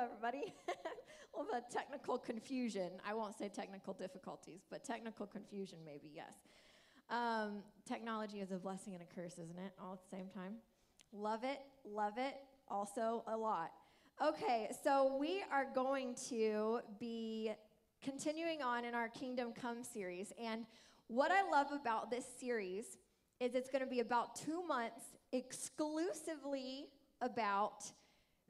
everybody. well, the technical confusion. I won't say technical difficulties, but technical confusion, maybe, yes. Um, technology is a blessing and a curse, isn't it? All at the same time. Love it, love it, also a lot. Okay, so we are going to be continuing on in our Kingdom Come series. And what I love about this series is it's going to be about two months exclusively about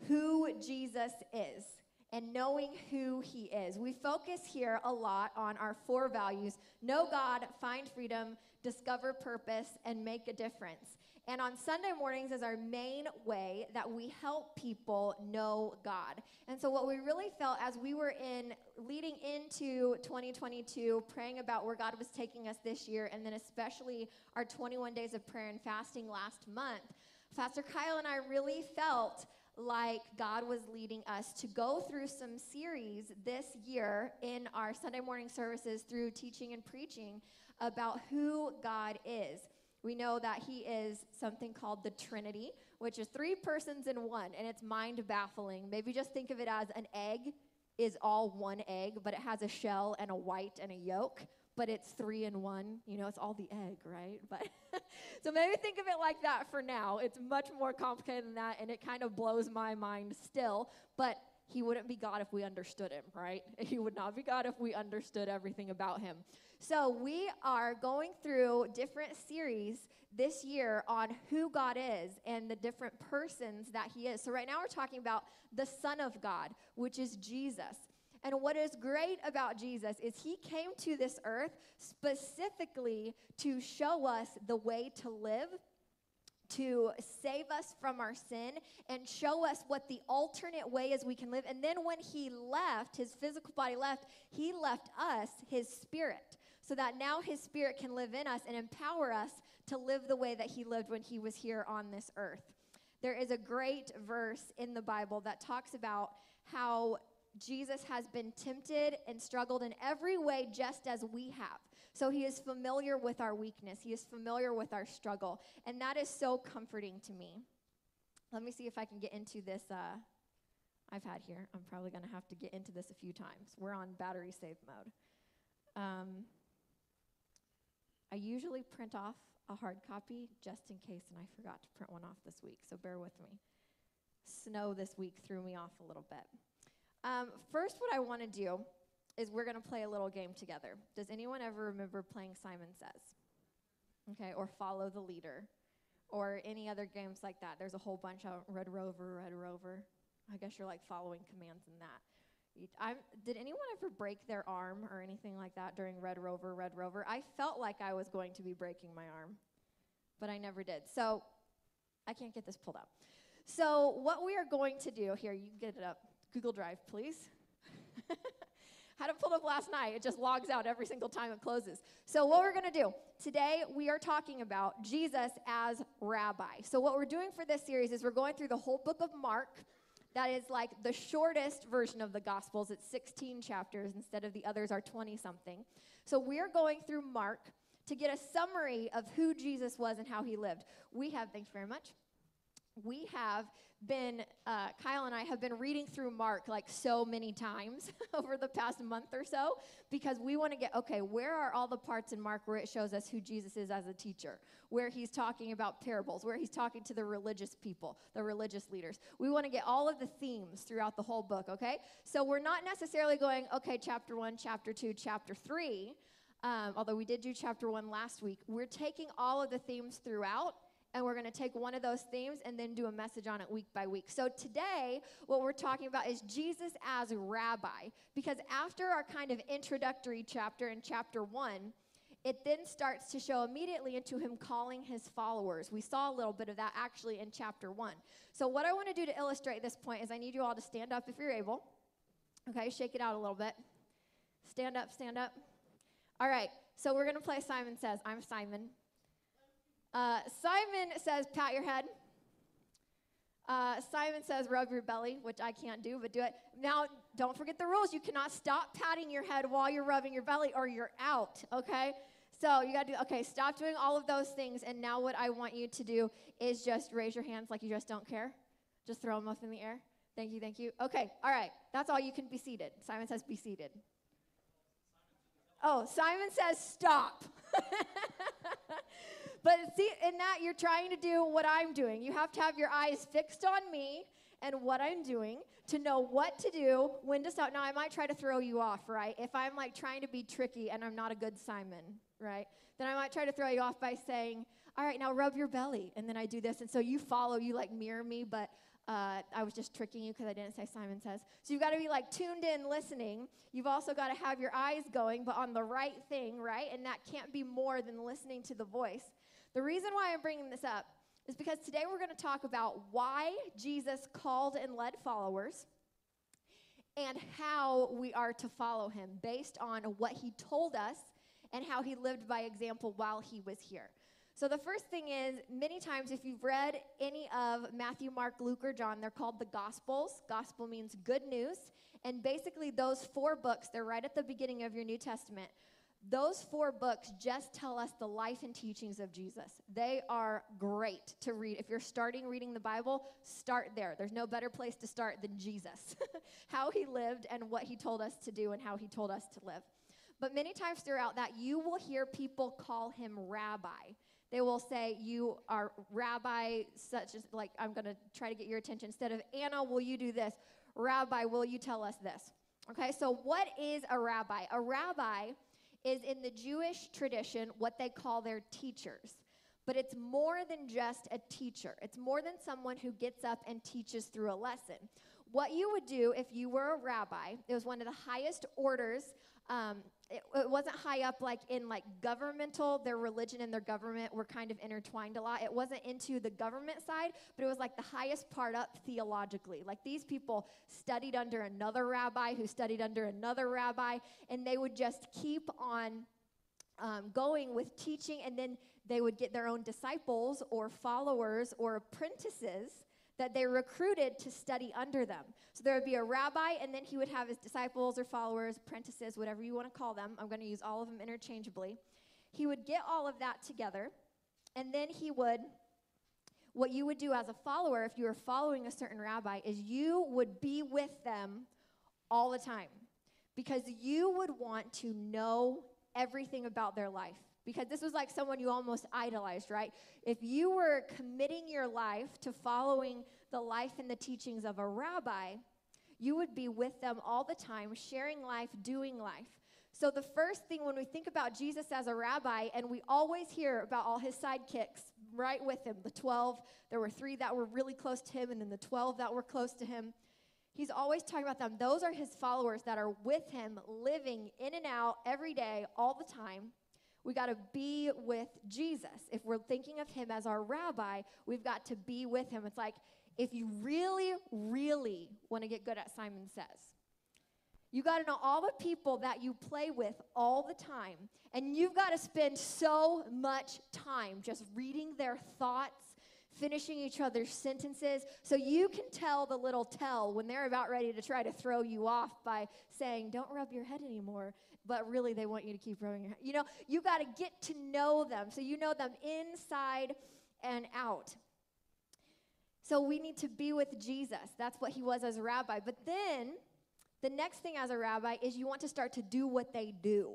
who Jesus is and knowing who he is. We focus here a lot on our four values know God, find freedom, discover purpose, and make a difference. And on Sunday mornings is our main way that we help people know God. And so, what we really felt as we were in leading into 2022, praying about where God was taking us this year, and then especially our 21 days of prayer and fasting last month, Pastor Kyle and I really felt like God was leading us to go through some series this year in our Sunday morning services through teaching and preaching about who God is. We know that He is something called the Trinity, which is three persons in one, and it's mind baffling. Maybe just think of it as an egg is all one egg, but it has a shell and a white and a yolk but it's three in one. You know, it's all the egg, right? But so maybe think of it like that for now. It's much more complicated than that, and it kind of blows my mind still. But he wouldn't be God if we understood him, right? He would not be God if we understood everything about him. So we are going through different series this year on who God is and the different persons that he is. So right now we're talking about the Son of God, which is Jesus. And what is great about Jesus is he came to this earth specifically to show us the way to live, to save us from our sin, and show us what the alternate way is we can live. And then when he left, his physical body left, he left us his spirit. So that now his spirit can live in us and empower us to live the way that he lived when he was here on this earth. There is a great verse in the Bible that talks about how Jesus has been tempted and struggled in every way just as we have. So he is familiar with our weakness, he is familiar with our struggle. And that is so comforting to me. Let me see if I can get into this uh, I've had here. I'm probably going to have to get into this a few times. We're on battery save mode. Um, I usually print off a hard copy just in case, and I forgot to print one off this week, so bear with me. Snow this week threw me off a little bit. Um, first, what I want to do is we're going to play a little game together. Does anyone ever remember playing Simon Says? Okay, or Follow the Leader, or any other games like that. There's a whole bunch of Red Rover, Red Rover. I guess you're like following commands in that. I'm, did anyone ever break their arm or anything like that during Red Rover, Red Rover? I felt like I was going to be breaking my arm, but I never did. So I can't get this pulled up. So, what we are going to do here, you get it up. Google Drive, please. Had it pulled up last night. It just logs out every single time it closes. So, what we're going to do today, we are talking about Jesus as rabbi. So, what we're doing for this series is we're going through the whole book of Mark. That is like the shortest version of the Gospels. It's 16 chapters instead of the others are 20 something. So, we're going through Mark to get a summary of who Jesus was and how he lived. We have, thanks very much we have been, uh, Kyle and I have been reading through Mark like so many times over the past month or so because we want to get, okay, where are all the parts in Mark where it shows us who Jesus is as a teacher, where he's talking about parables, where he's talking to the religious people, the religious leaders. We want to get all of the themes throughout the whole book, okay? So we're not necessarily going, okay, chapter one, chapter two, chapter three. Um, although we did do chapter one last week, we're taking all of the themes throughout and we're going to take one of those themes and then do a message on it week by week. So today, what we're talking about is Jesus as rabbi, because after our kind of introductory chapter in chapter one, it then starts to show immediately into him calling his followers. We saw a little bit of that actually in chapter one. So, what I want to do to illustrate this point is I need you all to stand up if you're able. Okay, shake it out a little bit. Stand up, stand up. All right, so we're going to play Simon Says. I'm Simon. Uh, Simon says, pat your head. Uh, Simon says, rub your belly, which I can't do, but do it. Now, don't forget the rules. You cannot stop patting your head while you're rubbing your belly or you're out, okay? So you gotta do, okay, stop doing all of those things. And now, what I want you to do is just raise your hands like you just don't care. Just throw them up in the air. Thank you, thank you. Okay, all right. That's all. You can be seated. Simon says, be seated. Oh, Simon says, stop. but see, in that, you're trying to do what I'm doing. You have to have your eyes fixed on me and what I'm doing to know what to do, when to stop. Now, I might try to throw you off, right? If I'm like trying to be tricky and I'm not a good Simon, right? Then I might try to throw you off by saying, all right, now rub your belly. And then I do this. And so you follow, you like mirror me, but uh, I was just tricking you because I didn't say Simon says. So you've got to be like tuned in listening. You've also got to have your eyes going, but on the right thing, right? And that can't be more than listening to the voice. The reason why I'm bringing this up is because today we're going to talk about why Jesus called and led followers and how we are to follow him based on what he told us and how he lived by example while he was here. So, the first thing is many times, if you've read any of Matthew, Mark, Luke, or John, they're called the Gospels. Gospel means good news. And basically, those four books, they're right at the beginning of your New Testament. Those four books just tell us the life and teachings of Jesus. They are great to read. If you're starting reading the Bible, start there. There's no better place to start than Jesus, how he lived and what he told us to do and how he told us to live. But many times throughout that, you will hear people call him rabbi. They will say, You are rabbi, such as, like, I'm going to try to get your attention. Instead of, Anna, will you do this? Rabbi, will you tell us this? Okay, so what is a rabbi? A rabbi is in the Jewish tradition what they call their teachers. But it's more than just a teacher, it's more than someone who gets up and teaches through a lesson. What you would do if you were a rabbi, it was one of the highest orders um, it, it, wasn't high up like in like governmental their religion and their government were kind of intertwined a lot. It wasn't into the government side but it was like the highest part up theologically. Like these people studied under another rabbi who studied under another rabbi and they would just keep on um, going with teaching and then they would get their own disciples or followers or apprentices that they recruited to study under them. So there would be a rabbi, and then he would have his disciples or followers, apprentices, whatever you want to call them. I'm going to use all of them interchangeably. He would get all of that together, and then he would. What you would do as a follower, if you were following a certain rabbi, is you would be with them all the time because you would want to know everything about their life because this was like someone you almost idolized, right? If you were committing your life to following the life and the teachings of a rabbi, you would be with them all the time, sharing life, doing life. So, the first thing when we think about Jesus as a rabbi, and we always hear about all his sidekicks right with him the 12, there were three that were really close to him, and then the 12 that were close to him. He's always talking about them. Those are his followers that are with him, living in and out every day, all the time. We got to be with Jesus. If we're thinking of him as our rabbi, we've got to be with him. It's like if you really, really want to get good at Simon Says, you got to know all the people that you play with all the time. And you've got to spend so much time just reading their thoughts, finishing each other's sentences, so you can tell the little tell when they're about ready to try to throw you off by saying, Don't rub your head anymore but really they want you to keep rubbing your You know, you got to get to know them so you know them inside and out. So we need to be with Jesus. That's what he was as a rabbi. But then the next thing as a rabbi is you want to start to do what they do.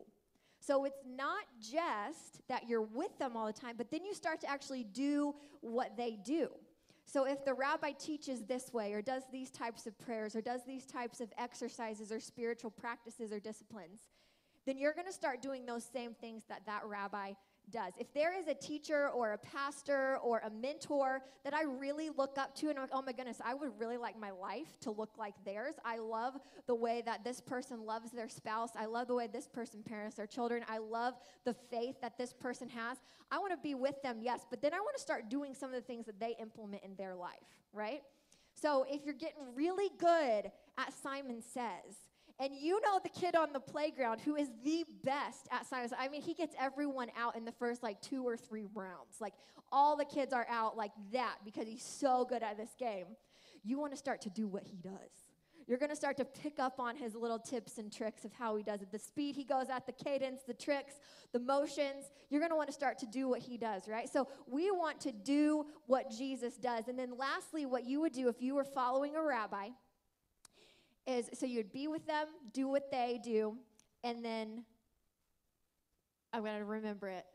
So it's not just that you're with them all the time, but then you start to actually do what they do. So if the rabbi teaches this way, or does these types of prayers, or does these types of exercises, or spiritual practices, or disciplines, then you're going to start doing those same things that that rabbi does. If there is a teacher or a pastor or a mentor that I really look up to and I'm like, oh my goodness, I would really like my life to look like theirs. I love the way that this person loves their spouse. I love the way this person parents their children. I love the faith that this person has. I want to be with them, yes, but then I want to start doing some of the things that they implement in their life, right? So if you're getting really good at Simon Says, and you know the kid on the playground who is the best at science. I mean, he gets everyone out in the first like two or three rounds. Like all the kids are out like that because he's so good at this game. You want to start to do what he does. You're going to start to pick up on his little tips and tricks of how he does it. The speed he goes at, the cadence, the tricks, the motions. You're going to want to start to do what he does, right? So we want to do what Jesus does. And then lastly, what you would do if you were following a rabbi – is so you'd be with them, do what they do, and then I'm going to remember it.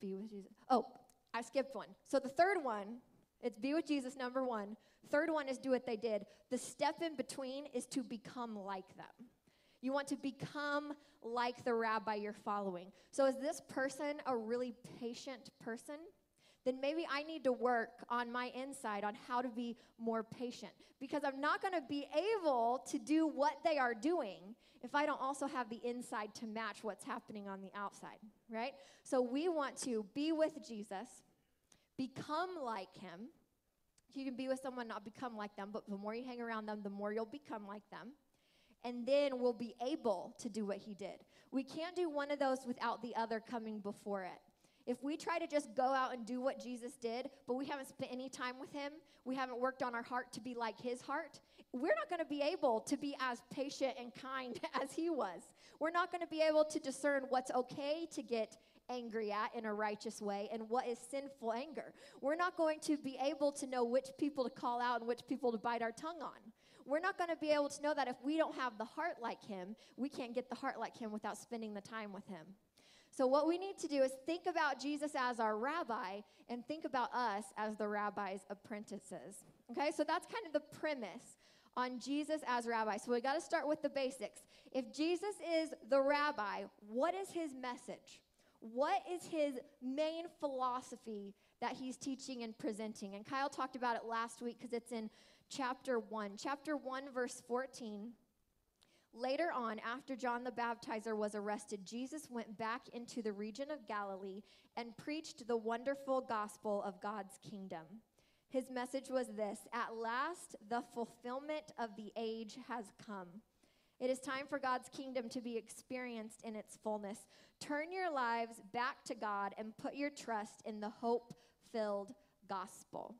Be with Jesus. Oh, I skipped one. So the third one, it's be with Jesus, number one. Third one is do what they did. The step in between is to become like them. You want to become like the rabbi you're following. So, is this person a really patient person? Then maybe I need to work on my inside on how to be more patient because I'm not going to be able to do what they are doing if I don't also have the inside to match what's happening on the outside, right? So, we want to be with Jesus, become like him. You can be with someone, not become like them, but the more you hang around them, the more you'll become like them and then we'll be able to do what he did. We can't do one of those without the other coming before it. If we try to just go out and do what Jesus did, but we haven't spent any time with him, we haven't worked on our heart to be like his heart, we're not going to be able to be as patient and kind as he was. We're not going to be able to discern what's okay to get angry at in a righteous way and what is sinful anger. We're not going to be able to know which people to call out and which people to bite our tongue on. We're not going to be able to know that if we don't have the heart like him, we can't get the heart like him without spending the time with him. So, what we need to do is think about Jesus as our rabbi and think about us as the rabbi's apprentices. Okay, so that's kind of the premise on Jesus as rabbi. So, we got to start with the basics. If Jesus is the rabbi, what is his message? What is his main philosophy that he's teaching and presenting? And Kyle talked about it last week because it's in chapter 1. Chapter 1, verse 14. Later on, after John the Baptizer was arrested, Jesus went back into the region of Galilee and preached the wonderful gospel of God's kingdom. His message was this At last, the fulfillment of the age has come. It is time for God's kingdom to be experienced in its fullness. Turn your lives back to God and put your trust in the hope filled gospel.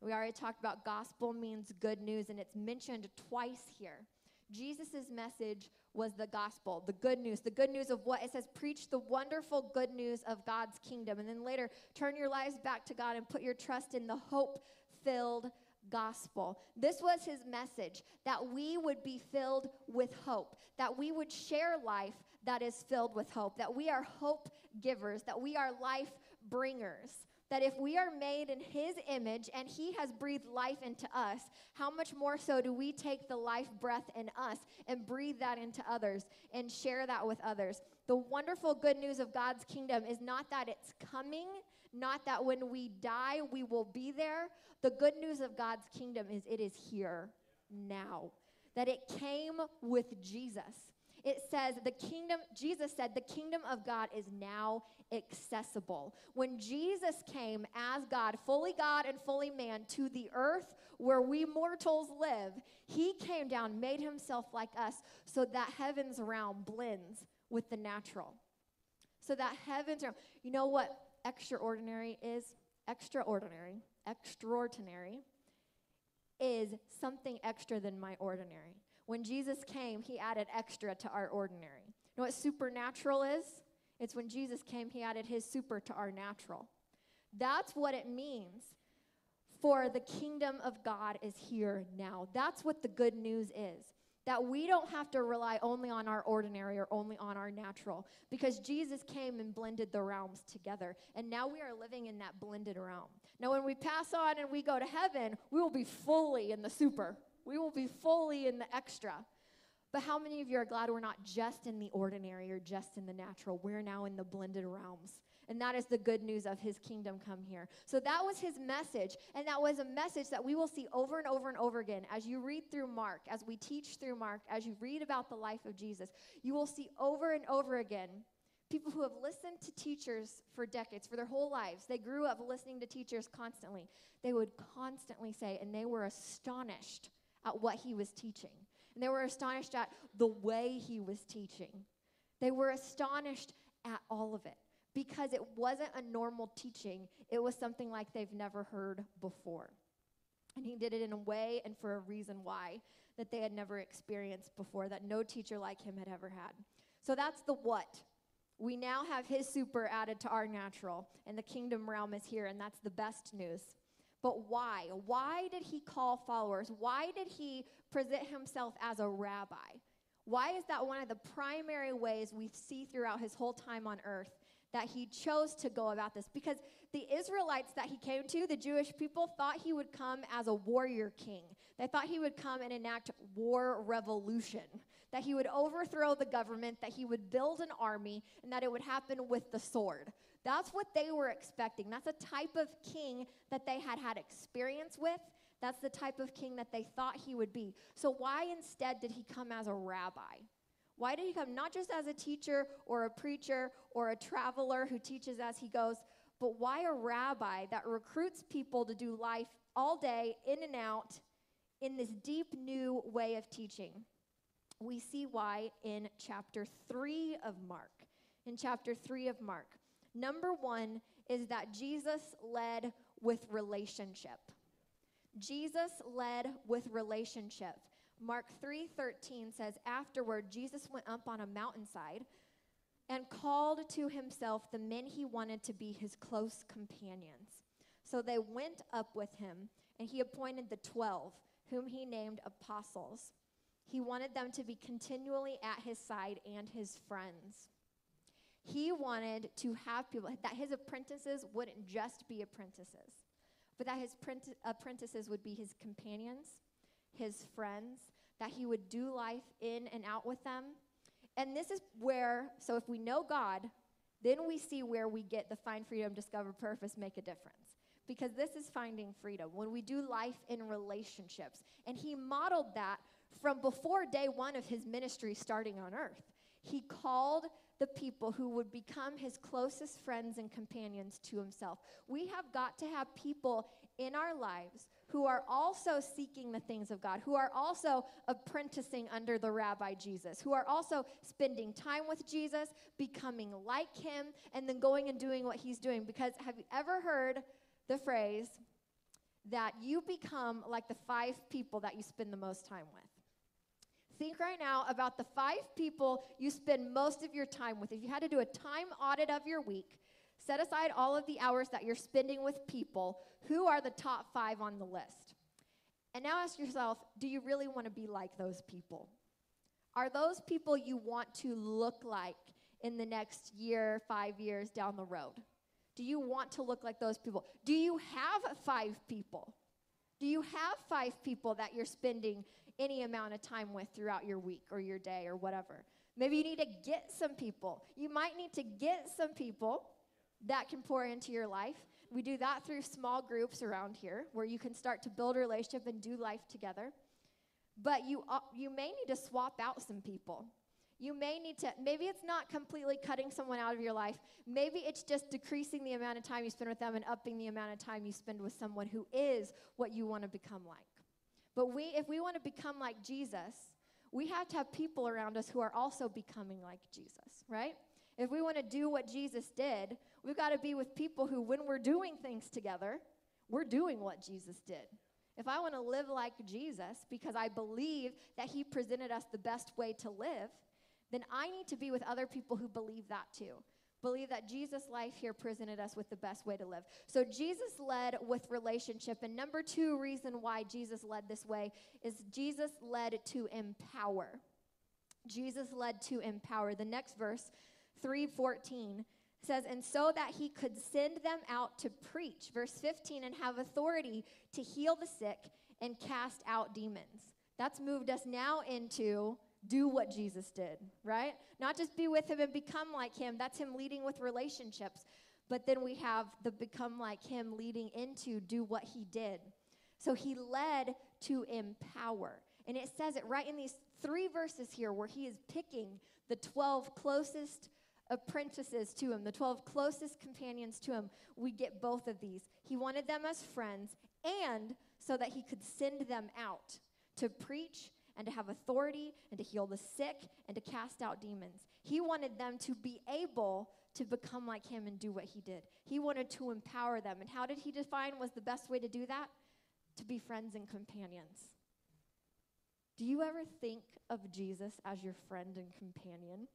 We already talked about gospel means good news, and it's mentioned twice here. Jesus' message was the gospel, the good news, the good news of what it says, preach the wonderful good news of God's kingdom. And then later, turn your lives back to God and put your trust in the hope filled gospel. This was his message that we would be filled with hope, that we would share life that is filled with hope, that we are hope givers, that we are life bringers that if we are made in his image and he has breathed life into us, how much more so do we take the life breath in us and breathe that into others and share that with others? The wonderful good news of God's kingdom is not that it's coming, not that when we die we will be there. The good news of God's kingdom is it is here now, that it came with Jesus it says the kingdom, Jesus said, the kingdom of God is now accessible. When Jesus came as God, fully God and fully man, to the earth where we mortals live, he came down, made himself like us, so that heaven's realm blends with the natural. So that heaven's realm, you know what extraordinary is? Extraordinary, extraordinary is something extra than my ordinary. When Jesus came, he added extra to our ordinary. You know what supernatural is? It's when Jesus came, he added his super to our natural. That's what it means for the kingdom of God is here now. That's what the good news is. That we don't have to rely only on our ordinary or only on our natural because Jesus came and blended the realms together. And now we are living in that blended realm. Now, when we pass on and we go to heaven, we will be fully in the super. We will be fully in the extra. But how many of you are glad we're not just in the ordinary or just in the natural? We're now in the blended realms. And that is the good news of his kingdom come here. So that was his message. And that was a message that we will see over and over and over again. As you read through Mark, as we teach through Mark, as you read about the life of Jesus, you will see over and over again people who have listened to teachers for decades, for their whole lives. They grew up listening to teachers constantly. They would constantly say, and they were astonished at what he was teaching. And they were astonished at the way he was teaching. They were astonished at all of it because it wasn't a normal teaching, it was something like they've never heard before. And he did it in a way and for a reason why that they had never experienced before, that no teacher like him had ever had. So that's the what. We now have his super added to our natural, and the kingdom realm is here, and that's the best news. But why? Why did he call followers? Why did he present himself as a rabbi? Why is that one of the primary ways we see throughout his whole time on earth that he chose to go about this? Because the Israelites that he came to, the Jewish people, thought he would come as a warrior king. They thought he would come and enact war revolution, that he would overthrow the government, that he would build an army, and that it would happen with the sword. That's what they were expecting. That's a type of king that they had had experience with. That's the type of king that they thought he would be. So, why instead did he come as a rabbi? Why did he come not just as a teacher or a preacher or a traveler who teaches as he goes, but why a rabbi that recruits people to do life all day, in and out, in this deep new way of teaching? We see why in chapter 3 of Mark. In chapter 3 of Mark. Number one is that Jesus led with relationship. Jesus led with relationship. Mark 3:13 says afterward Jesus went up on a mountainside and called to himself the men he wanted to be his close companions. So they went up with him and he appointed the 12 whom he named apostles. He wanted them to be continually at his side and his friends. He wanted to have people, that his apprentices wouldn't just be apprentices, but that his apprentices would be his companions, his friends, that he would do life in and out with them. And this is where, so if we know God, then we see where we get the find freedom, discover purpose, make a difference. Because this is finding freedom when we do life in relationships. And he modeled that from before day one of his ministry starting on earth. He called the people who would become his closest friends and companions to himself. We have got to have people in our lives who are also seeking the things of God, who are also apprenticing under the Rabbi Jesus, who are also spending time with Jesus, becoming like him, and then going and doing what he's doing. Because have you ever heard the phrase that you become like the five people that you spend the most time with? Think right now about the five people you spend most of your time with. If you had to do a time audit of your week, set aside all of the hours that you're spending with people, who are the top five on the list? And now ask yourself do you really want to be like those people? Are those people you want to look like in the next year, five years down the road? Do you want to look like those people? Do you have five people? Do you have five people that you're spending any amount of time with throughout your week or your day or whatever. Maybe you need to get some people. You might need to get some people that can pour into your life. We do that through small groups around here where you can start to build a relationship and do life together. But you, uh, you may need to swap out some people. You may need to, maybe it's not completely cutting someone out of your life. Maybe it's just decreasing the amount of time you spend with them and upping the amount of time you spend with someone who is what you want to become like. But we, if we want to become like Jesus, we have to have people around us who are also becoming like Jesus, right? If we want to do what Jesus did, we've got to be with people who, when we're doing things together, we're doing what Jesus did. If I want to live like Jesus because I believe that he presented us the best way to live, then I need to be with other people who believe that too believe that Jesus' life here presented us with the best way to live. So Jesus led with relationship. And number two reason why Jesus led this way is Jesus led to empower. Jesus led to empower. The next verse, 314, says, And so that he could send them out to preach, verse 15, and have authority to heal the sick and cast out demons. That's moved us now into do what Jesus did, right? Not just be with him and become like him. That's him leading with relationships. But then we have the become like him leading into do what he did. So he led to empower. And it says it right in these three verses here where he is picking the 12 closest apprentices to him, the 12 closest companions to him. We get both of these. He wanted them as friends and so that he could send them out to preach and to have authority and to heal the sick and to cast out demons. He wanted them to be able to become like him and do what he did. He wanted to empower them. And how did he define was the best way to do that? To be friends and companions. Do you ever think of Jesus as your friend and companion?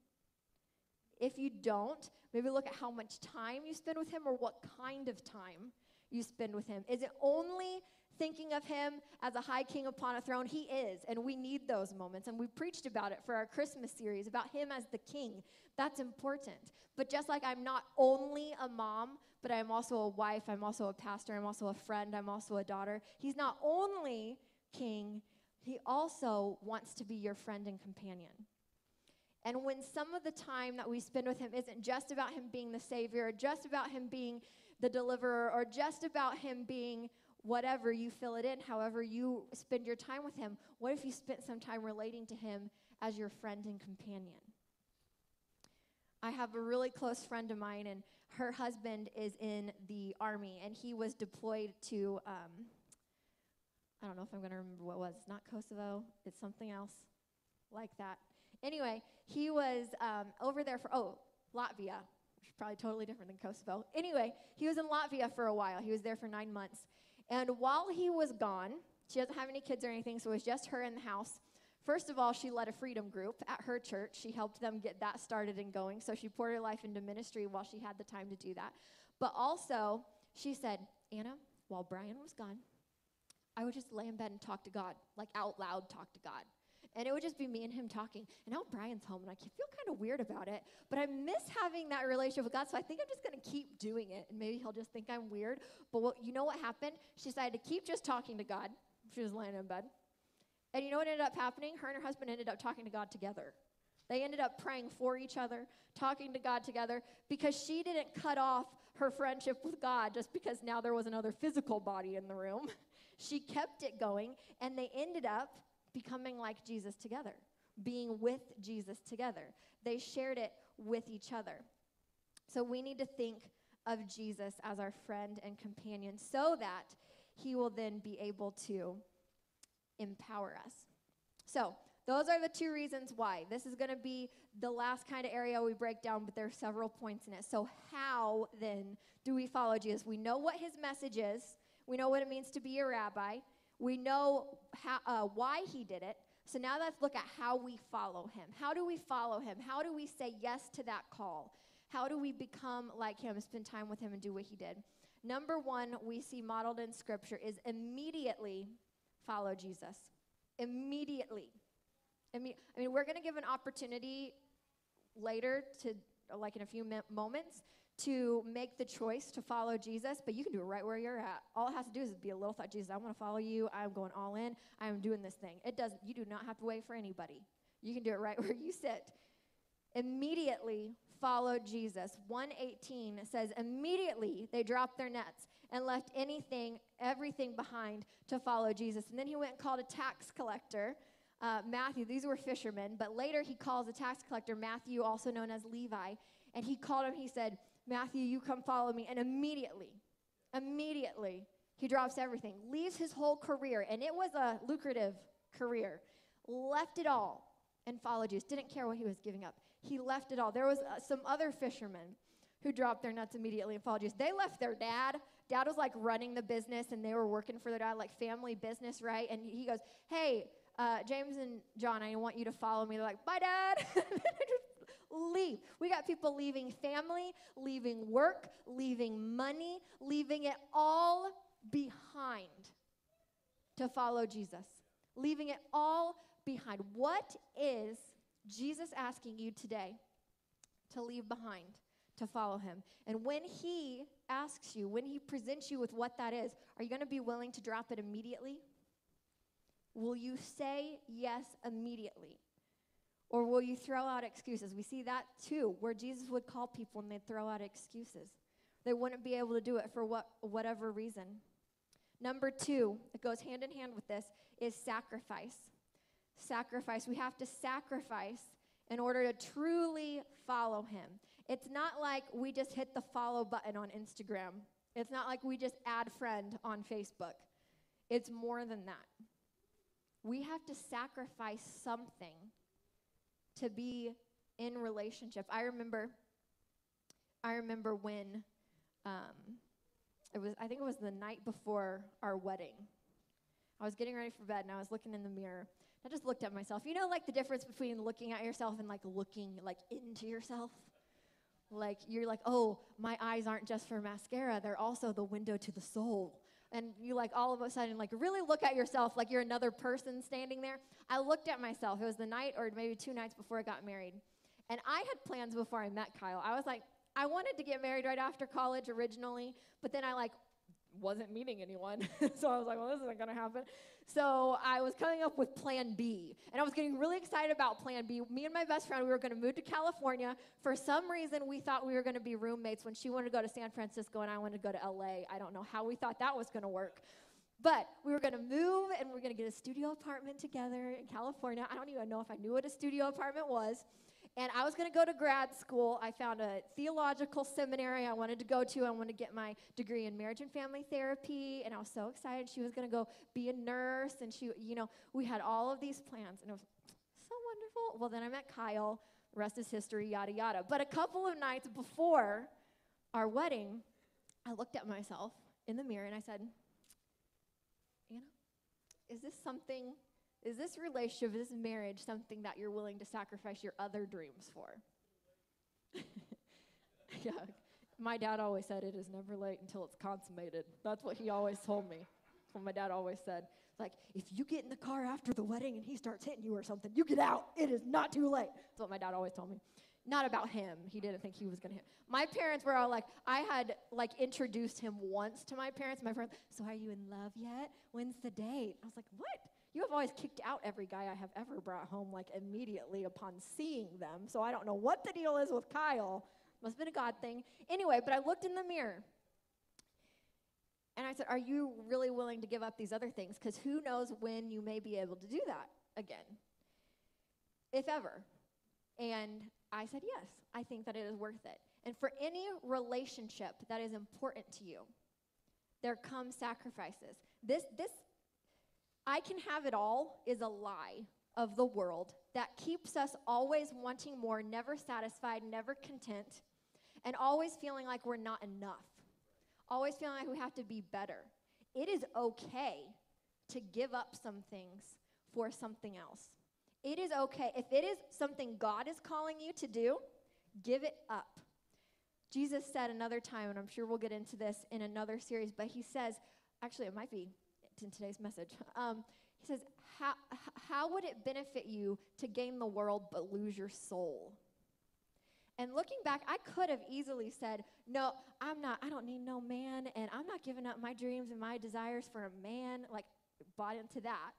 If you don't, maybe look at how much time you spend with him or what kind of time you spend with him? Is it only thinking of him as a high king upon a throne? He is, and we need those moments. And we preached about it for our Christmas series about him as the king. That's important. But just like I'm not only a mom, but I'm also a wife, I'm also a pastor, I'm also a friend, I'm also a daughter. He's not only king, he also wants to be your friend and companion. And when some of the time that we spend with him isn't just about him being the savior, or just about him being the deliverer, or just about him being whatever you fill it in, however you spend your time with him, what if you spent some time relating to him as your friend and companion? I have a really close friend of mine, and her husband is in the army, and he was deployed to, um, I don't know if I'm going to remember what it was, not Kosovo, it's something else like that. Anyway, he was um, over there for, oh, Latvia, which is probably totally different than Kosovo. Anyway, he was in Latvia for a while. He was there for nine months. And while he was gone, she doesn't have any kids or anything, so it was just her in the house. First of all, she led a freedom group at her church. She helped them get that started and going. So she poured her life into ministry while she had the time to do that. But also, she said, Anna, while Brian was gone, I would just lay in bed and talk to God, like out loud talk to God. And it would just be me and him talking. And now Brian's home, and I feel kind of weird about it. But I miss having that relationship with God, so I think I'm just going to keep doing it. And maybe he'll just think I'm weird. But what, you know what happened? She decided to keep just talking to God. She was laying in bed. And you know what ended up happening? Her and her husband ended up talking to God together. They ended up praying for each other, talking to God together, because she didn't cut off her friendship with God just because now there was another physical body in the room. she kept it going, and they ended up becoming like Jesus together, being with Jesus together. They shared it with each other. So we need to think of Jesus as our friend and companion so that he will then be able to empower us. So, those are the two reasons why. This is going to be the last kind of area we break down, but there are several points in it. So, how then do we follow Jesus? We know what his message is, we know what it means to be a rabbi, we know how, uh, why he did it. So, now let's look at how we follow him. How do we follow him? How do we say yes to that call? How do we become like him, spend time with him, and do what he did? Number one, we see modeled in Scripture is immediately follow Jesus. Immediately. I mean, I mean we're going to give an opportunity later to, like in a few moments, to make the choice to follow Jesus, but you can do it right where you're at. All it has to do is be a little thought, Jesus, I want to follow you. I'm going all in. I'm doing this thing. It doesn't, you do not have to wait for anybody. You can do it right where you sit. Immediately follow Jesus. 118 says, immediately they dropped their nets and left anything, everything behind to follow Jesus. And then he went and called a tax collector, uh, Matthew. These were fishermen, but later he calls a tax collector, Matthew, also known as Levi. And he called him, he said, Matthew, you come follow me. And immediately, immediately, he drops everything, leaves his whole career, and it was a lucrative career, left it all and followed Jesus. Didn't care what he was giving up. He left it all. There was uh, some other fishermen who dropped their nuts immediately and followed Jesus. They left their dad. Dad was like running the business and they were working for their dad, like family business, right? And he goes, Hey, uh, James and John, I want you to follow me. They're like, Bye, Dad. leave. We got people leaving family, leaving work, leaving money, leaving it all behind to follow Jesus. Leaving it all behind. What is Jesus asking you today to leave behind? to follow him. And when he asks you, when he presents you with what that is, are you going to be willing to drop it immediately? Will you say yes immediately? Or will you throw out excuses? We see that too, where Jesus would call people and they'd throw out excuses. They wouldn't be able to do it for what, whatever reason. Number two, it goes hand in hand with this, is sacrifice. Sacrifice. We have to sacrifice in order to truly follow him. It's not like we just hit the follow button on Instagram. It's not like we just add friend on Facebook. It's more than that. We have to sacrifice something to be in relationship. I remember I remember when um, it was I think it was the night before our wedding. I was getting ready for bed and I was looking in the mirror. I just looked at myself. You know like the difference between looking at yourself and like looking like into yourself? Like, you're like, oh, my eyes aren't just for mascara, they're also the window to the soul. And you, like, all of a sudden, like, really look at yourself like you're another person standing there. I looked at myself. It was the night or maybe two nights before I got married. And I had plans before I met Kyle. I was like, I wanted to get married right after college originally, but then I like wasn't meeting anyone. so I was like, well, this isn't going to happen. So I was coming up with plan B. And I was getting really excited about plan B. Me and my best friend, we were going to move to California. For some reason, we thought we were going to be roommates when she wanted to go to San Francisco and I wanted to go to LA. I don't know how we thought that was going to work. But we were going to move and we are going to get a studio apartment together in California. I don't even know if I knew what a studio apartment was. And I was going to go to grad school. I found a theological seminary I wanted to go to. I wanted to get my degree in marriage and family therapy. And I was so excited. She was going to go be a nurse. And she, you know, we had all of these plans. And it was so wonderful. Well, then I met Kyle. Rest is history, yada, yada. But a couple of nights before our wedding, I looked at myself in the mirror and I said, Anna, is this something is this relationship, this marriage, something that you're willing to sacrifice your other dreams for? yeah. My dad always said it is never late until it's consummated. That's what he always told me. That's what my dad always said. Like, if you get in the car after the wedding and he starts hitting you or something, you get out. It is not too late. That's what my dad always told me. Not about him. He didn't think he was to hit. My parents were all like, I had like introduced him once to my parents. My parents, so are you in love yet? When's the date? I was like, what? You have always kicked out every guy I have ever brought home, like immediately upon seeing them. So I don't know what the deal is with Kyle. Must have been a God thing. Anyway, but I looked in the mirror and I said, Are you really willing to give up these other things? Because who knows when you may be able to do that again, if ever. And I said, Yes, I think that it is worth it. And for any relationship that is important to you, there come sacrifices. This, this I can have it all is a lie of the world that keeps us always wanting more, never satisfied, never content, and always feeling like we're not enough, always feeling like we have to be better. It is okay to give up some things for something else. It is okay. If it is something God is calling you to do, give it up. Jesus said another time, and I'm sure we'll get into this in another series, but he says, actually, it might be in today's message. Um, he says, how, how would it benefit you to gain the world but lose your soul? And looking back, I could have easily said, No, I'm not, I don't need no man, and I'm not giving up my dreams and my desires for a man. Like, bought into that.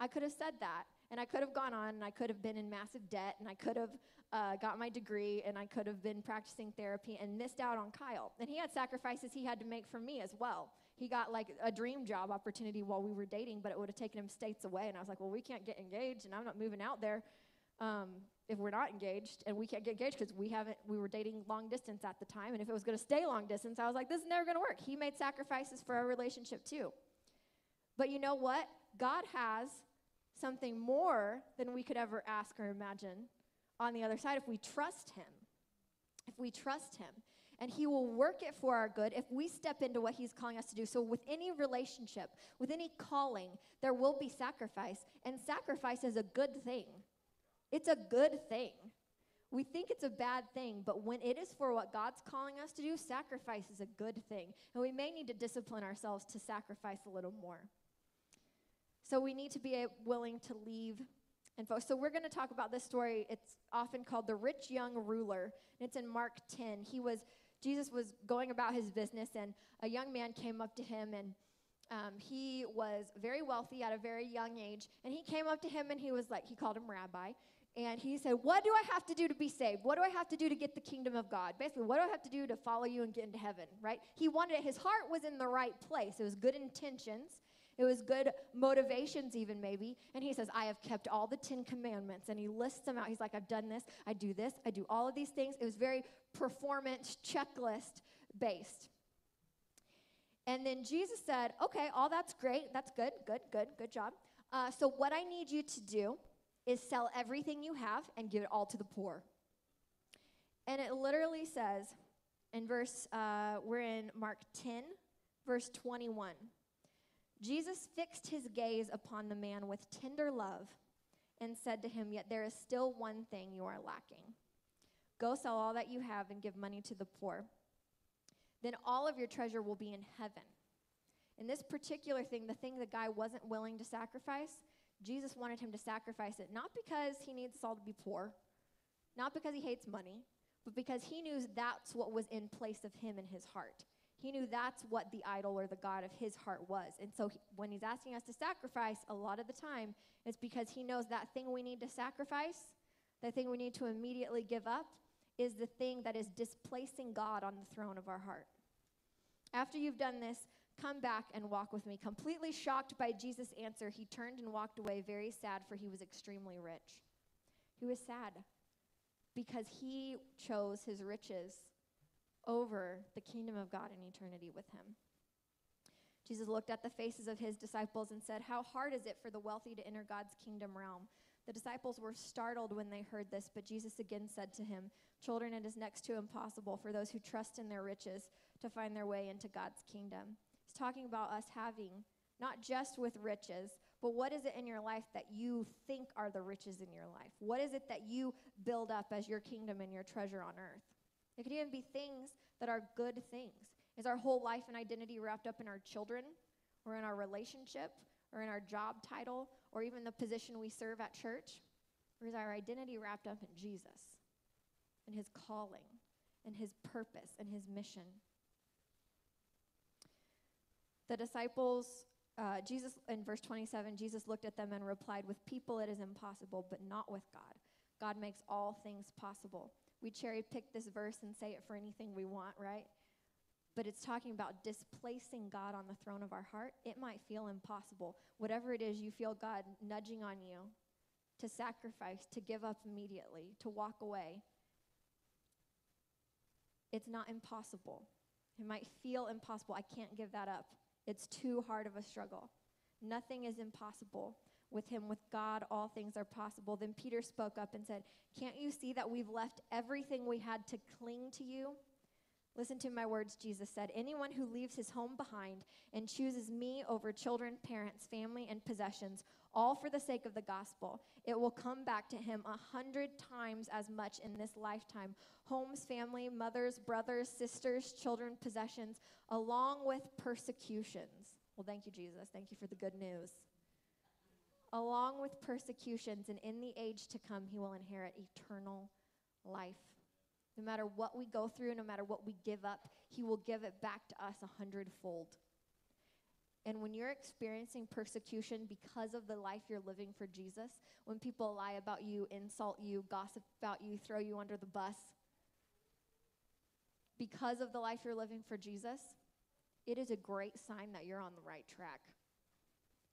I could have said that, and I could have gone on, and I could have been in massive debt, and I could have uh, got my degree, and I could have been practicing therapy and missed out on Kyle. And he had sacrifices he had to make for me as well he got like a dream job opportunity while we were dating, but it would have taken him states away. And I was like, well, we can't get engaged, and I'm not moving out there um, if we're not engaged, and we can't get engaged because we haven't. We were dating long distance at the time, and if it was going to stay long distance, I was like, this is never going to work. He made sacrifices for our relationship too. But you know what? God has something more than we could ever ask or imagine on the other side if we trust Him. If we trust Him and He will work it for our good if we step into what He's calling us to do. So, with any relationship, with any calling, there will be sacrifice, and sacrifice is a good thing. It's a good thing. We think it's a bad thing, but when it is for what God's calling us to do, sacrifice is a good thing. And we may need to discipline ourselves to sacrifice a little more. So we need to be willing to leave and folks, so we're going to talk about this story. It's often called the rich young ruler. And it's in Mark 10. He was Jesus was going about his business, and a young man came up to him, and um, he was very wealthy at a very young age. And he came up to him, and he was like, he called him rabbi. And he said, What do I have to do to be saved? What do I have to do to get the kingdom of God? Basically, what do I have to do to follow you and get into heaven, right? He wanted it. His heart was in the right place. It was good intentions. It was good motivations, even maybe. And he says, I have kept all the Ten Commandments. And he lists them out. He's like, I've done this, I do this, I do all of these things. It was very performance checklist based. And then Jesus said, Okay, all that's great. That's good, good, good, good job. Uh, so, what I need you to do is sell everything you have and give it all to the poor. And it literally says in verse, uh, we're in Mark 10, verse 21. Jesus fixed his gaze upon the man with tender love and said to him, Yet there is still one thing you are lacking. Go sell all that you have and give money to the poor. Then all of your treasure will be in heaven. In this particular thing, the thing the guy wasn't willing to sacrifice, Jesus wanted him to sacrifice it, not because he needs us all to be poor, not because he hates money, but because he knew that's what was in place of him in his heart. He knew that's what the idol or the God of his heart was. And so he, when he's asking us to sacrifice, a lot of the time, it's because he knows that thing we need to sacrifice, the thing we need to immediately give up, is the thing that is displacing God on the throne of our heart. After you've done this, come back and walk with me. Completely shocked by Jesus' answer, he turned and walked away, very sad, for he was extremely rich. He was sad because he chose his riches over the kingdom of God in eternity with him. Jesus looked at the faces of his disciples and said, How hard is it for the wealthy to enter God's kingdom realm? The disciples were startled when they heard this, but Jesus again said to him, Children, it is next to impossible for those who trust in their riches to find their way into God's kingdom. He's talking about us having, not just with riches, but what is it in your life that you think are the riches in your life? What is it that you build up as your kingdom and your treasure on earth? It could even be things that are good things. Is our whole life and identity wrapped up in our children or in our relationship or in our job title or even the position we serve at church? Or is our identity wrapped up in Jesus and his calling and his purpose and his mission? The disciples, uh, Jesus, in verse 27, Jesus looked at them and replied, With people it is impossible, but not with God. God makes all things possible we cherry pick this verse and say it for anything we want, right? But it's talking about displacing God on the throne of our heart. It might feel impossible. Whatever it is you feel God nudging on you to sacrifice, to give up immediately, to walk away, it's not impossible. It might feel impossible. I can't give that up. It's too hard of a struggle. Nothing is impossible with him, with God, all things are possible. Then Peter spoke up and said, Can't you see that we've left everything we had to cling to you? Listen to my words, Jesus said. Anyone who leaves his home behind and chooses me over children, parents, family, and possessions, all for the sake of the gospel, it will come back to him a hundred times as much in this lifetime. Homes, family, mothers, brothers, sisters, children, possessions, along with persecutions. Well, thank you, Jesus. Thank you for the good news along with persecutions, and in the age to come, he will inherit eternal life. No matter what we go through, no matter what we give up, he will give it back to us a hundredfold. And when you're experiencing persecution because of the life you're living for Jesus, when people lie about you, insult you, gossip about you, throw you under the bus, because of the life you're living for Jesus, it is a great sign that you're on the right track.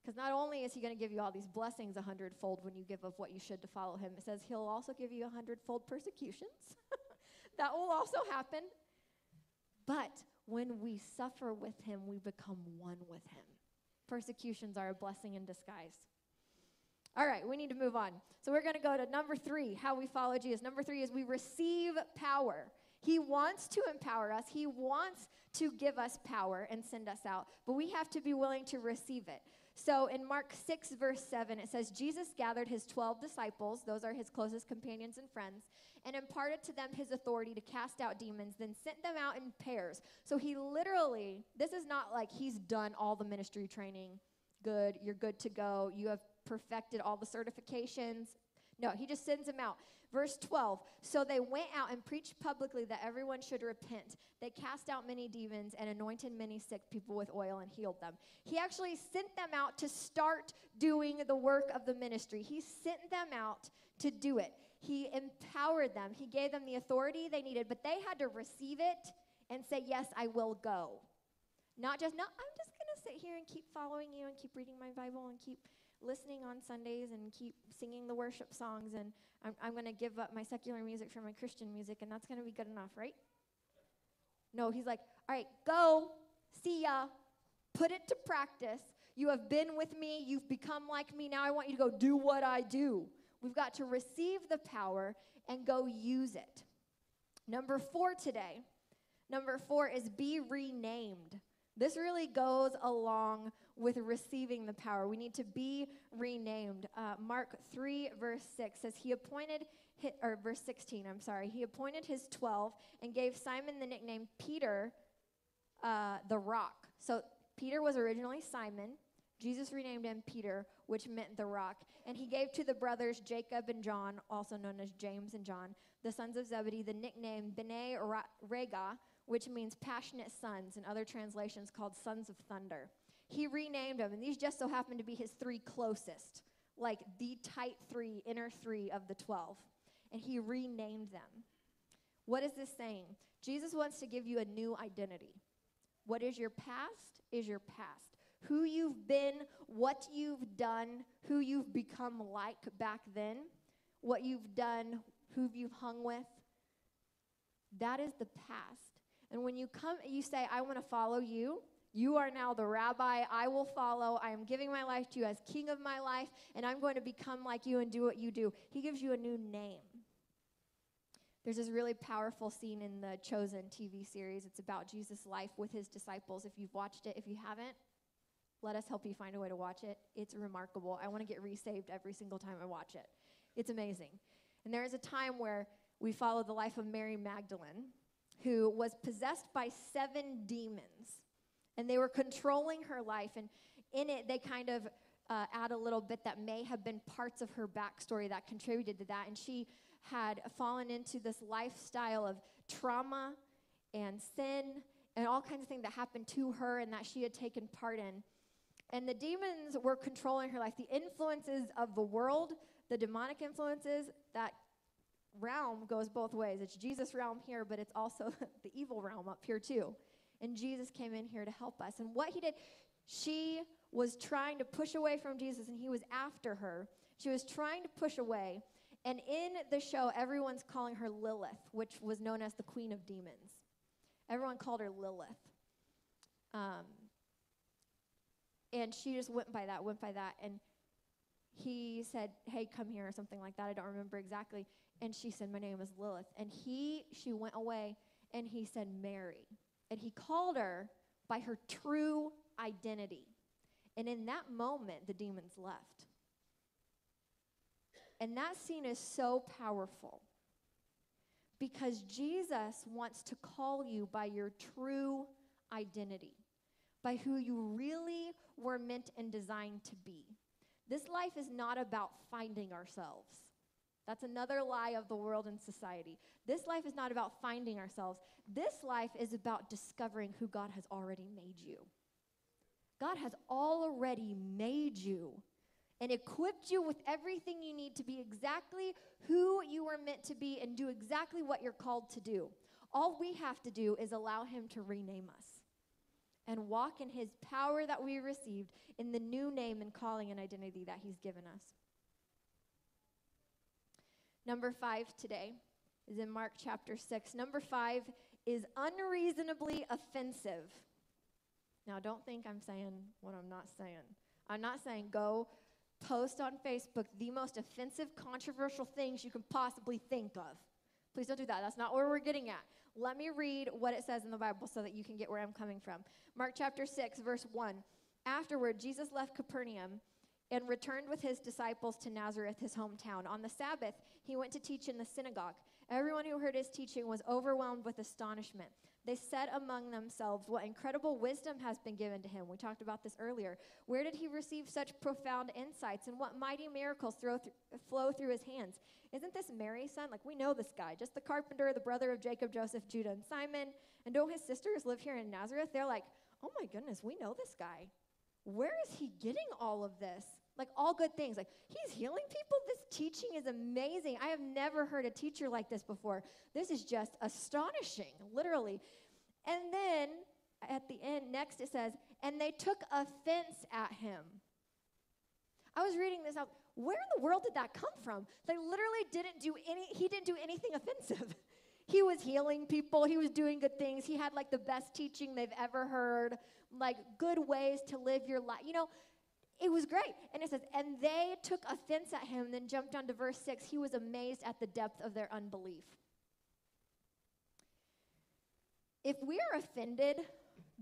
Because not only is he going to give you all these blessings a hundredfold when you give of what you should to follow him, it says he'll also give you a hundredfold persecutions. that will also happen. But when we suffer with him, we become one with him. Persecutions are a blessing in disguise. All right, we need to move on. So we're going to go to number three how we follow Jesus. Number three is we receive power. He wants to empower us, He wants to give us power and send us out, but we have to be willing to receive it. So in Mark 6, verse 7, it says, Jesus gathered his 12 disciples, those are his closest companions and friends, and imparted to them his authority to cast out demons, then sent them out in pairs. So he literally, this is not like he's done all the ministry training. Good, you're good to go. You have perfected all the certifications. No, he just sends them out. Verse 12 So they went out and preached publicly that everyone should repent. They cast out many demons and anointed many sick people with oil and healed them. He actually sent them out to start doing the work of the ministry. He sent them out to do it. He empowered them, He gave them the authority they needed, but they had to receive it and say, Yes, I will go. Not just, no, I'm just going to sit here and keep following you and keep reading my Bible and keep listening on Sundays and keep singing the worship songs, and I'm, I'm going to give up my secular music for my Christian music, and that's going to be good enough, right? No, he's like, all right, go, see ya, put it to practice. You have been with me, you've become like me, now I want you to go do what I do. We've got to receive the power and go use it. Number four today. Number four is be renamed. This really goes along with receiving the power. We need to be renamed. Uh, Mark 3, verse 6 says, He appointed, his, or verse 16, I'm sorry, He appointed His 12 and gave Simon the nickname Peter, uh, the rock. So Peter was originally Simon. Jesus renamed him Peter, which meant the rock. And he gave to the brothers Jacob and John, also known as James and John, the sons of Zebedee, the nickname B'nai Rega, which means passionate sons, in other translations called sons of thunder. He renamed them, and these just so happen to be his three closest, like the tight three, inner three of the 12. And he renamed them. What is this saying? Jesus wants to give you a new identity. What is your past is your past. Who you've been, what you've done, who you've become like back then, what you've done, who you've hung with, that is the past. And when you come, you say, I want to follow you. You are now the rabbi. I will follow. I am giving my life to you as king of my life, and I'm going to become like you and do what you do. He gives you a new name. There's this really powerful scene in the Chosen TV series. It's about Jesus' life with his disciples. If you've watched it, if you haven't, let us help you find a way to watch it. It's remarkable. I want to get resaved every single time I watch it. It's amazing. And there is a time where we follow the life of Mary Magdalene, who was possessed by seven demons. And they were controlling her life. And in it, they kind of uh, add a little bit that may have been parts of her backstory that contributed to that. And she had fallen into this lifestyle of trauma and sin and all kinds of things that happened to her and that she had taken part in. And the demons were controlling her life. The influences of the world, the demonic influences, that realm goes both ways. It's Jesus' realm here, but it's also the evil realm up here too. And Jesus came in here to help us. And what he did, she was trying to push away from Jesus, and he was after her. She was trying to push away. And in the show, everyone's calling her Lilith, which was known as the queen of demons. Everyone called her Lilith. Um, and she just went by that, went by that. And he said, Hey, come here, or something like that. I don't remember exactly. And she said, My name is Lilith. And he, she went away and he said, Mary. And he called her by her true identity. And in that moment, the demons left. And that scene is so powerful because Jesus wants to call you by your true identity, by who you really were meant and designed to be. This life is not about finding ourselves. That's another lie of the world and society. This life is not about finding ourselves. This life is about discovering who God has already made you. God has already made you and equipped you with everything you need to be exactly who you were meant to be and do exactly what you're called to do. All we have to do is allow Him to rename us and walk in His power that we received in the new name and calling and identity that He's given us. Number five today is in Mark chapter 6. Number five is unreasonably offensive. Now, don't think I'm saying what I'm not saying. I'm not saying go post on Facebook the most offensive, controversial things you can possibly think of. Please don't do that. That's not where we're getting at. Let me read what it says in the Bible so that you can get where I'm coming from. Mark chapter 6, verse 1. Afterward, Jesus left Capernaum and returned with his disciples to Nazareth, his hometown. On the Sabbath, he went to teach in the synagogue. Everyone who heard his teaching was overwhelmed with astonishment. They said among themselves, What incredible wisdom has been given to him. We talked about this earlier. Where did he receive such profound insights, and what mighty miracles th- flow through his hands? Isn't this Mary's son? Like, we know this guy, just the carpenter, the brother of Jacob, Joseph, Judah, and Simon. And don't his sisters live here in Nazareth? They're like, Oh my goodness, we know this guy. Where is he getting all of this? Like all good things. Like he's healing people. This teaching is amazing. I have never heard a teacher like this before. This is just astonishing, literally. And then at the end, next it says, and they took offense at him. I was reading this out. Where in the world did that come from? They literally didn't do any, he didn't do anything offensive. he was healing people, he was doing good things. He had like the best teaching they've ever heard, like good ways to live your life. You know, it was great. And it says, and they took offense at him, then jumped on to verse 6. He was amazed at the depth of their unbelief. If we are offended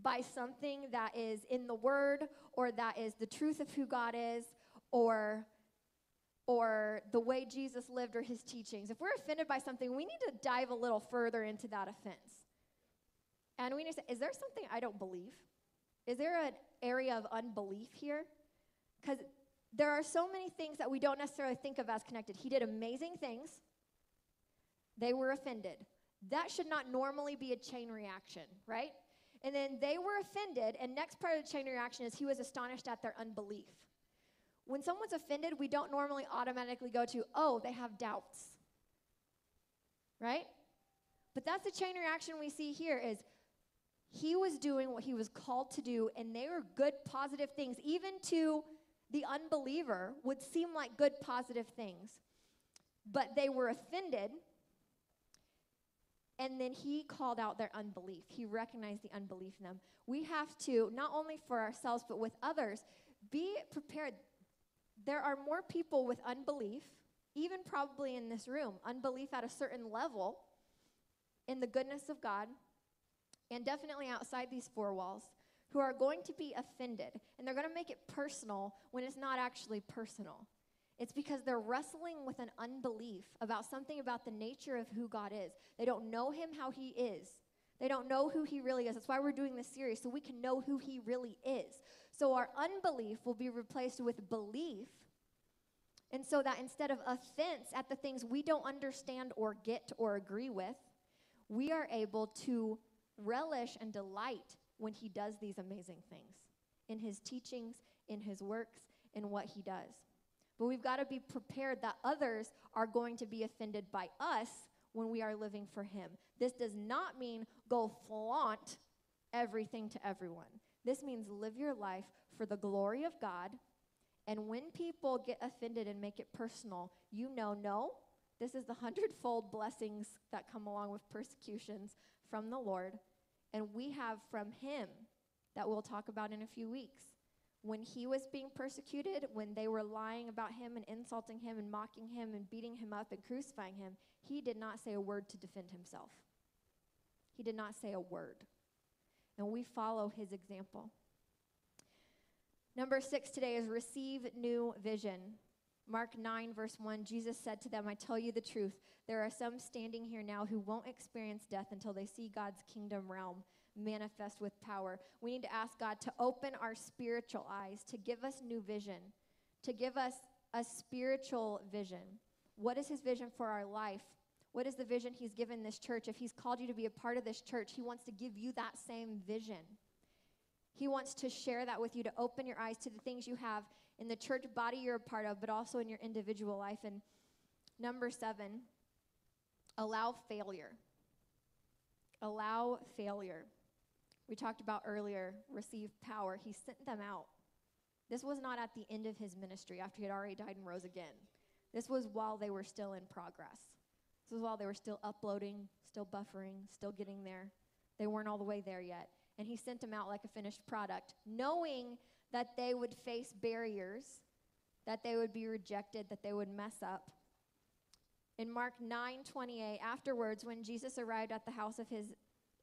by something that is in the word or that is the truth of who God is or or the way Jesus lived or his teachings. If we're offended by something, we need to dive a little further into that offense. And we need to say, is there something I don't believe? Is there an area of unbelief here? Because there are so many things that we don't necessarily think of as connected. He did amazing things, they were offended. That should not normally be a chain reaction, right? And then they were offended, and next part of the chain reaction is he was astonished at their unbelief. When someone's offended, we don't normally automatically go to, oh, they have doubts. Right? But that's the chain reaction we see here is he was doing what he was called to do, and they were good, positive things. Even to the unbeliever would seem like good, positive things. But they were offended and then he called out their unbelief. He recognized the unbelief in them. We have to, not only for ourselves, but with others, be prepared. There are more people with unbelief, even probably in this room, unbelief at a certain level in the goodness of God, and definitely outside these four walls, who are going to be offended. And they're going to make it personal when it's not actually personal. It's because they're wrestling with an unbelief about something about the nature of who God is. They don't know Him how He is. They don't know who He really is. That's why we're doing this series, so we can know who He really is. So our unbelief will be replaced with belief. And so that instead of offense at the things we don't understand or get or agree with, we are able to relish and delight when He does these amazing things in His teachings, in His works, in what He does. But we've got to be prepared that others are going to be offended by us when we are living for Him. This does not mean go flaunt everything to everyone. This means live your life for the glory of God. And when people get offended and make it personal, you know, no, this is the hundredfold blessings that come along with persecutions from the Lord. And we have from Him that we'll talk about in a few weeks when he was being persecuted, when they were lying about him and insulting him and mocking him and beating him up and crucifying him, he did not say a word to defend himself. He did not say a word. And we follow his example. Number six today is receive new vision. Mark 9, verse 1, Jesus said to them, I tell you the truth. There are some standing here now who won't experience death until they see God's kingdom realm manifest with power. We need to ask God to open our spiritual eyes, to give us new vision, to give us a spiritual vision. What is His vision for our life? What is the vision He's given this church? If He's called you to be a part of this church, He wants to give you that same vision. He wants to share that with you, to open your eyes to the things you have in the church body you're a part of, but also in your individual life. And number seven, allow failure. Allow failure we talked about earlier, receive power. He sent them out. This was not at the end of his ministry after he had already died and rose again. This was while they were still in progress. This was while they were still uploading, still buffering, still getting there. They weren't all the way there yet. And he sent them out like a finished product, knowing that they would face barriers, that they would be rejected, that they would mess up. In Mark 9 28, afterwards, when Jesus arrived at the house of his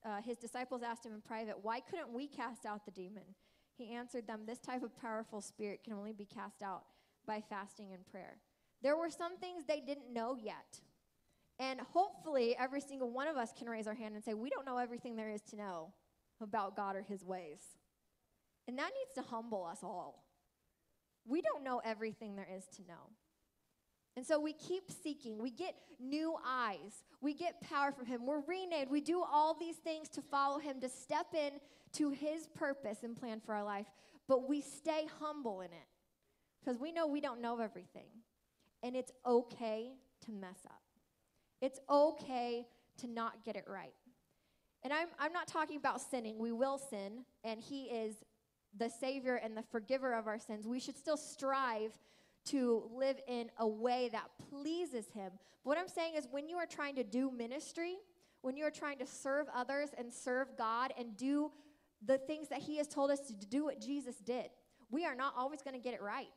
uh, his disciples asked him in private, Why couldn't we cast out the demon? He answered them, This type of powerful spirit can only be cast out by fasting and prayer. There were some things they didn't know yet. And hopefully, every single one of us can raise our hand and say, We don't know everything there is to know about God or his ways. And that needs to humble us all. We don't know everything there is to know. And so we keep seeking. We get new eyes. We get power from Him. We're renamed. We do all these things to follow Him, to step in to His purpose and plan for our life. But we stay humble in it because we know we don't know everything. And it's okay to mess up, it's okay to not get it right. And I'm, I'm not talking about sinning. We will sin, and He is the Savior and the forgiver of our sins. We should still strive to live in a way that pleases Him. But what I'm saying is, when you are trying to do ministry, when you are trying to serve others and serve God and do the things that He has told us to do, what Jesus did, we are not always going to get it right.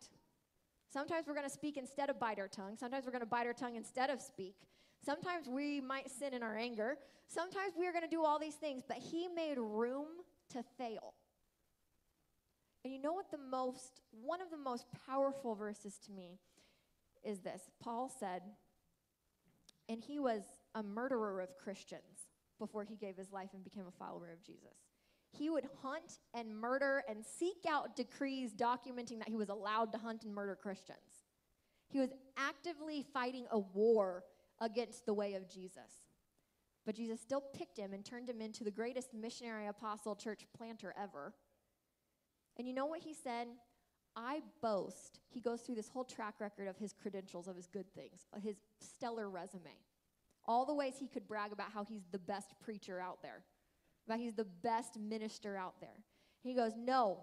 Sometimes we're going to speak instead of bite our tongue. Sometimes we're going to bite our tongue instead of speak. Sometimes we might sin in our anger. Sometimes we are going to do all these things, but He made room to fail. And you know what the most, one of the most powerful verses to me is this. Paul said, and he was a murderer of Christians before he gave his life and became a follower of Jesus. He would hunt and murder and seek out decrees documenting that he was allowed to hunt and murder Christians. He was actively fighting a war against the way of Jesus. But Jesus still picked him and turned him into the greatest missionary, apostle, church planter ever. And you know what he said? I boast. He goes through this whole track record of his credentials, of his good things, his stellar resume. All the ways he could brag about how he's the best preacher out there, about he's the best minister out there. He goes, No,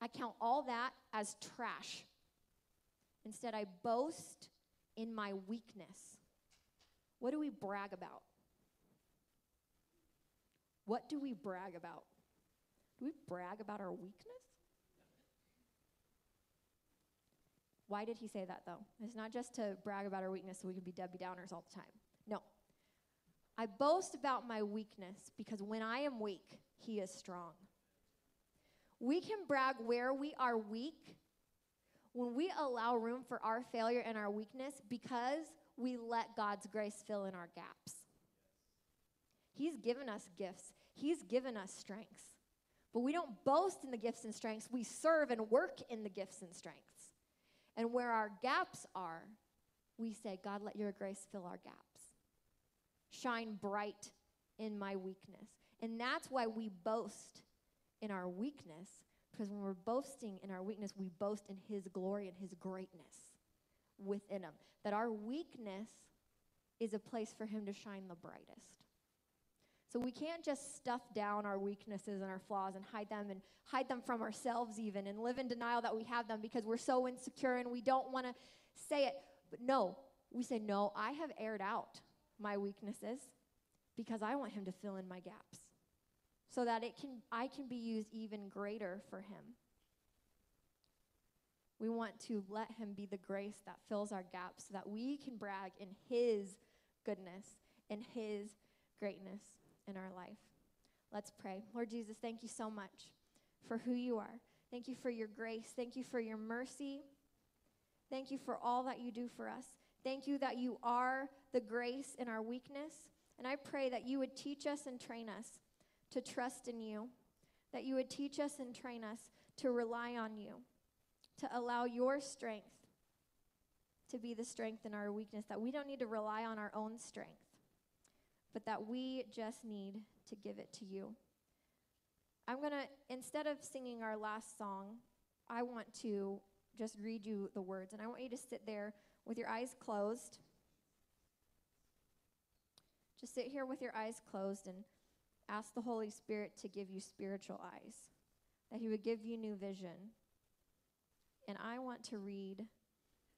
I count all that as trash. Instead, I boast in my weakness. What do we brag about? What do we brag about? Do we brag about our weakness? Why did he say that though? It's not just to brag about our weakness so we can be Debbie Downers all the time. No. I boast about my weakness because when I am weak, he is strong. We can brag where we are weak when we allow room for our failure and our weakness because we let God's grace fill in our gaps. He's given us gifts, He's given us strengths. But we don't boast in the gifts and strengths, we serve and work in the gifts and strengths. And where our gaps are, we say, God, let your grace fill our gaps. Shine bright in my weakness. And that's why we boast in our weakness, because when we're boasting in our weakness, we boast in his glory and his greatness within him. That our weakness is a place for him to shine the brightest. So we can't just stuff down our weaknesses and our flaws and hide them and hide them from ourselves even and live in denial that we have them because we're so insecure and we don't want to say it. But no, we say, no, I have aired out my weaknesses because I want him to fill in my gaps so that it can I can be used even greater for him. We want to let him be the grace that fills our gaps so that we can brag in his goodness and his greatness in our life. Let's pray. Lord Jesus, thank you so much for who you are. Thank you for your grace. Thank you for your mercy. Thank you for all that you do for us. Thank you that you are the grace in our weakness. And I pray that you would teach us and train us to trust in you, that you would teach us and train us to rely on you, to allow your strength to be the strength in our weakness, that we don't need to rely on our own strength but that we just need to give it to you. I'm going to, instead of singing our last song, I want to just read you the words. And I want you to sit there with your eyes closed. Just sit here with your eyes closed and ask the Holy Spirit to give you spiritual eyes, that He would give you new vision. And I want to read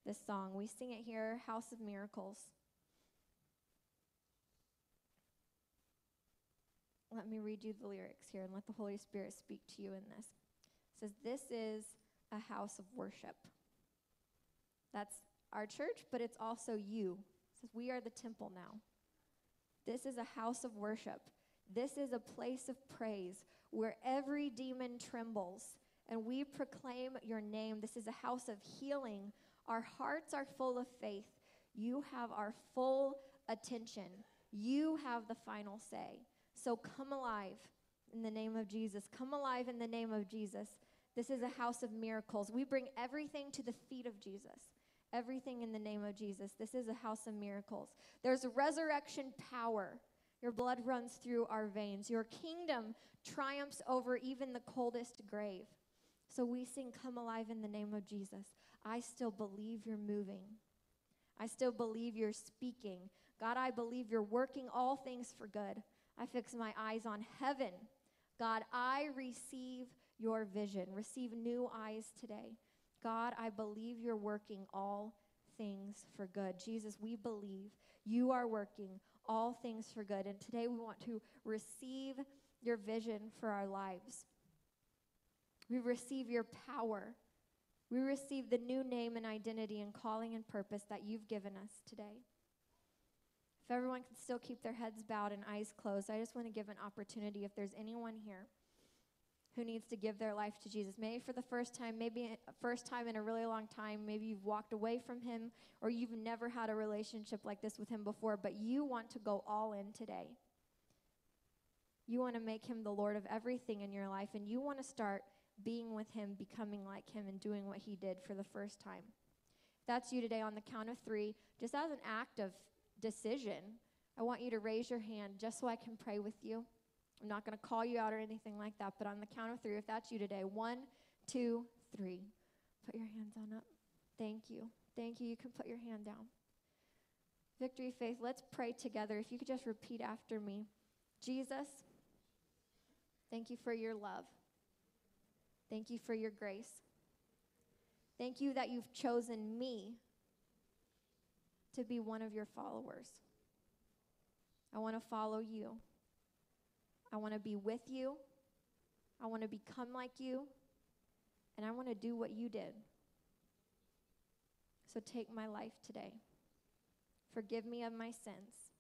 this song. We sing it here, House of Miracles. Let me read you the lyrics here and let the Holy Spirit speak to you in this. It says, This is a house of worship. That's our church, but it's also you. It says, We are the temple now. This is a house of worship. This is a place of praise where every demon trembles and we proclaim your name. This is a house of healing. Our hearts are full of faith. You have our full attention. You have the final say. So come alive in the name of Jesus. Come alive in the name of Jesus. This is a house of miracles. We bring everything to the feet of Jesus. Everything in the name of Jesus. This is a house of miracles. There's resurrection power. Your blood runs through our veins. Your kingdom triumphs over even the coldest grave. So we sing, Come alive in the name of Jesus. I still believe you're moving. I still believe you're speaking. God, I believe you're working all things for good. I fix my eyes on heaven. God, I receive your vision. Receive new eyes today. God, I believe you're working all things for good. Jesus, we believe you are working all things for good. And today we want to receive your vision for our lives. We receive your power. We receive the new name and identity and calling and purpose that you've given us today. If everyone can still keep their heads bowed and eyes closed, I just want to give an opportunity if there's anyone here who needs to give their life to Jesus. Maybe for the first time, maybe first time in a really long time, maybe you've walked away from him or you've never had a relationship like this with him before, but you want to go all in today. You want to make him the Lord of everything in your life and you want to start being with him, becoming like him and doing what he did for the first time. That's you today on the count of 3, just as an act of decision, I want you to raise your hand just so I can pray with you. I'm not going to call you out or anything like that, but on the count of three, if that's you today, one, two, three. Put your hands on up. Thank you. Thank you. You can put your hand down. Victory Faith, let's pray together. If you could just repeat after me Jesus, thank you for your love. Thank you for your grace. Thank you that you've chosen me to be one of your followers. I want to follow you. I want to be with you. I want to become like you. And I want to do what you did. So take my life today. Forgive me of my sins.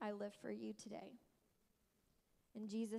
I live for you today. In Jesus'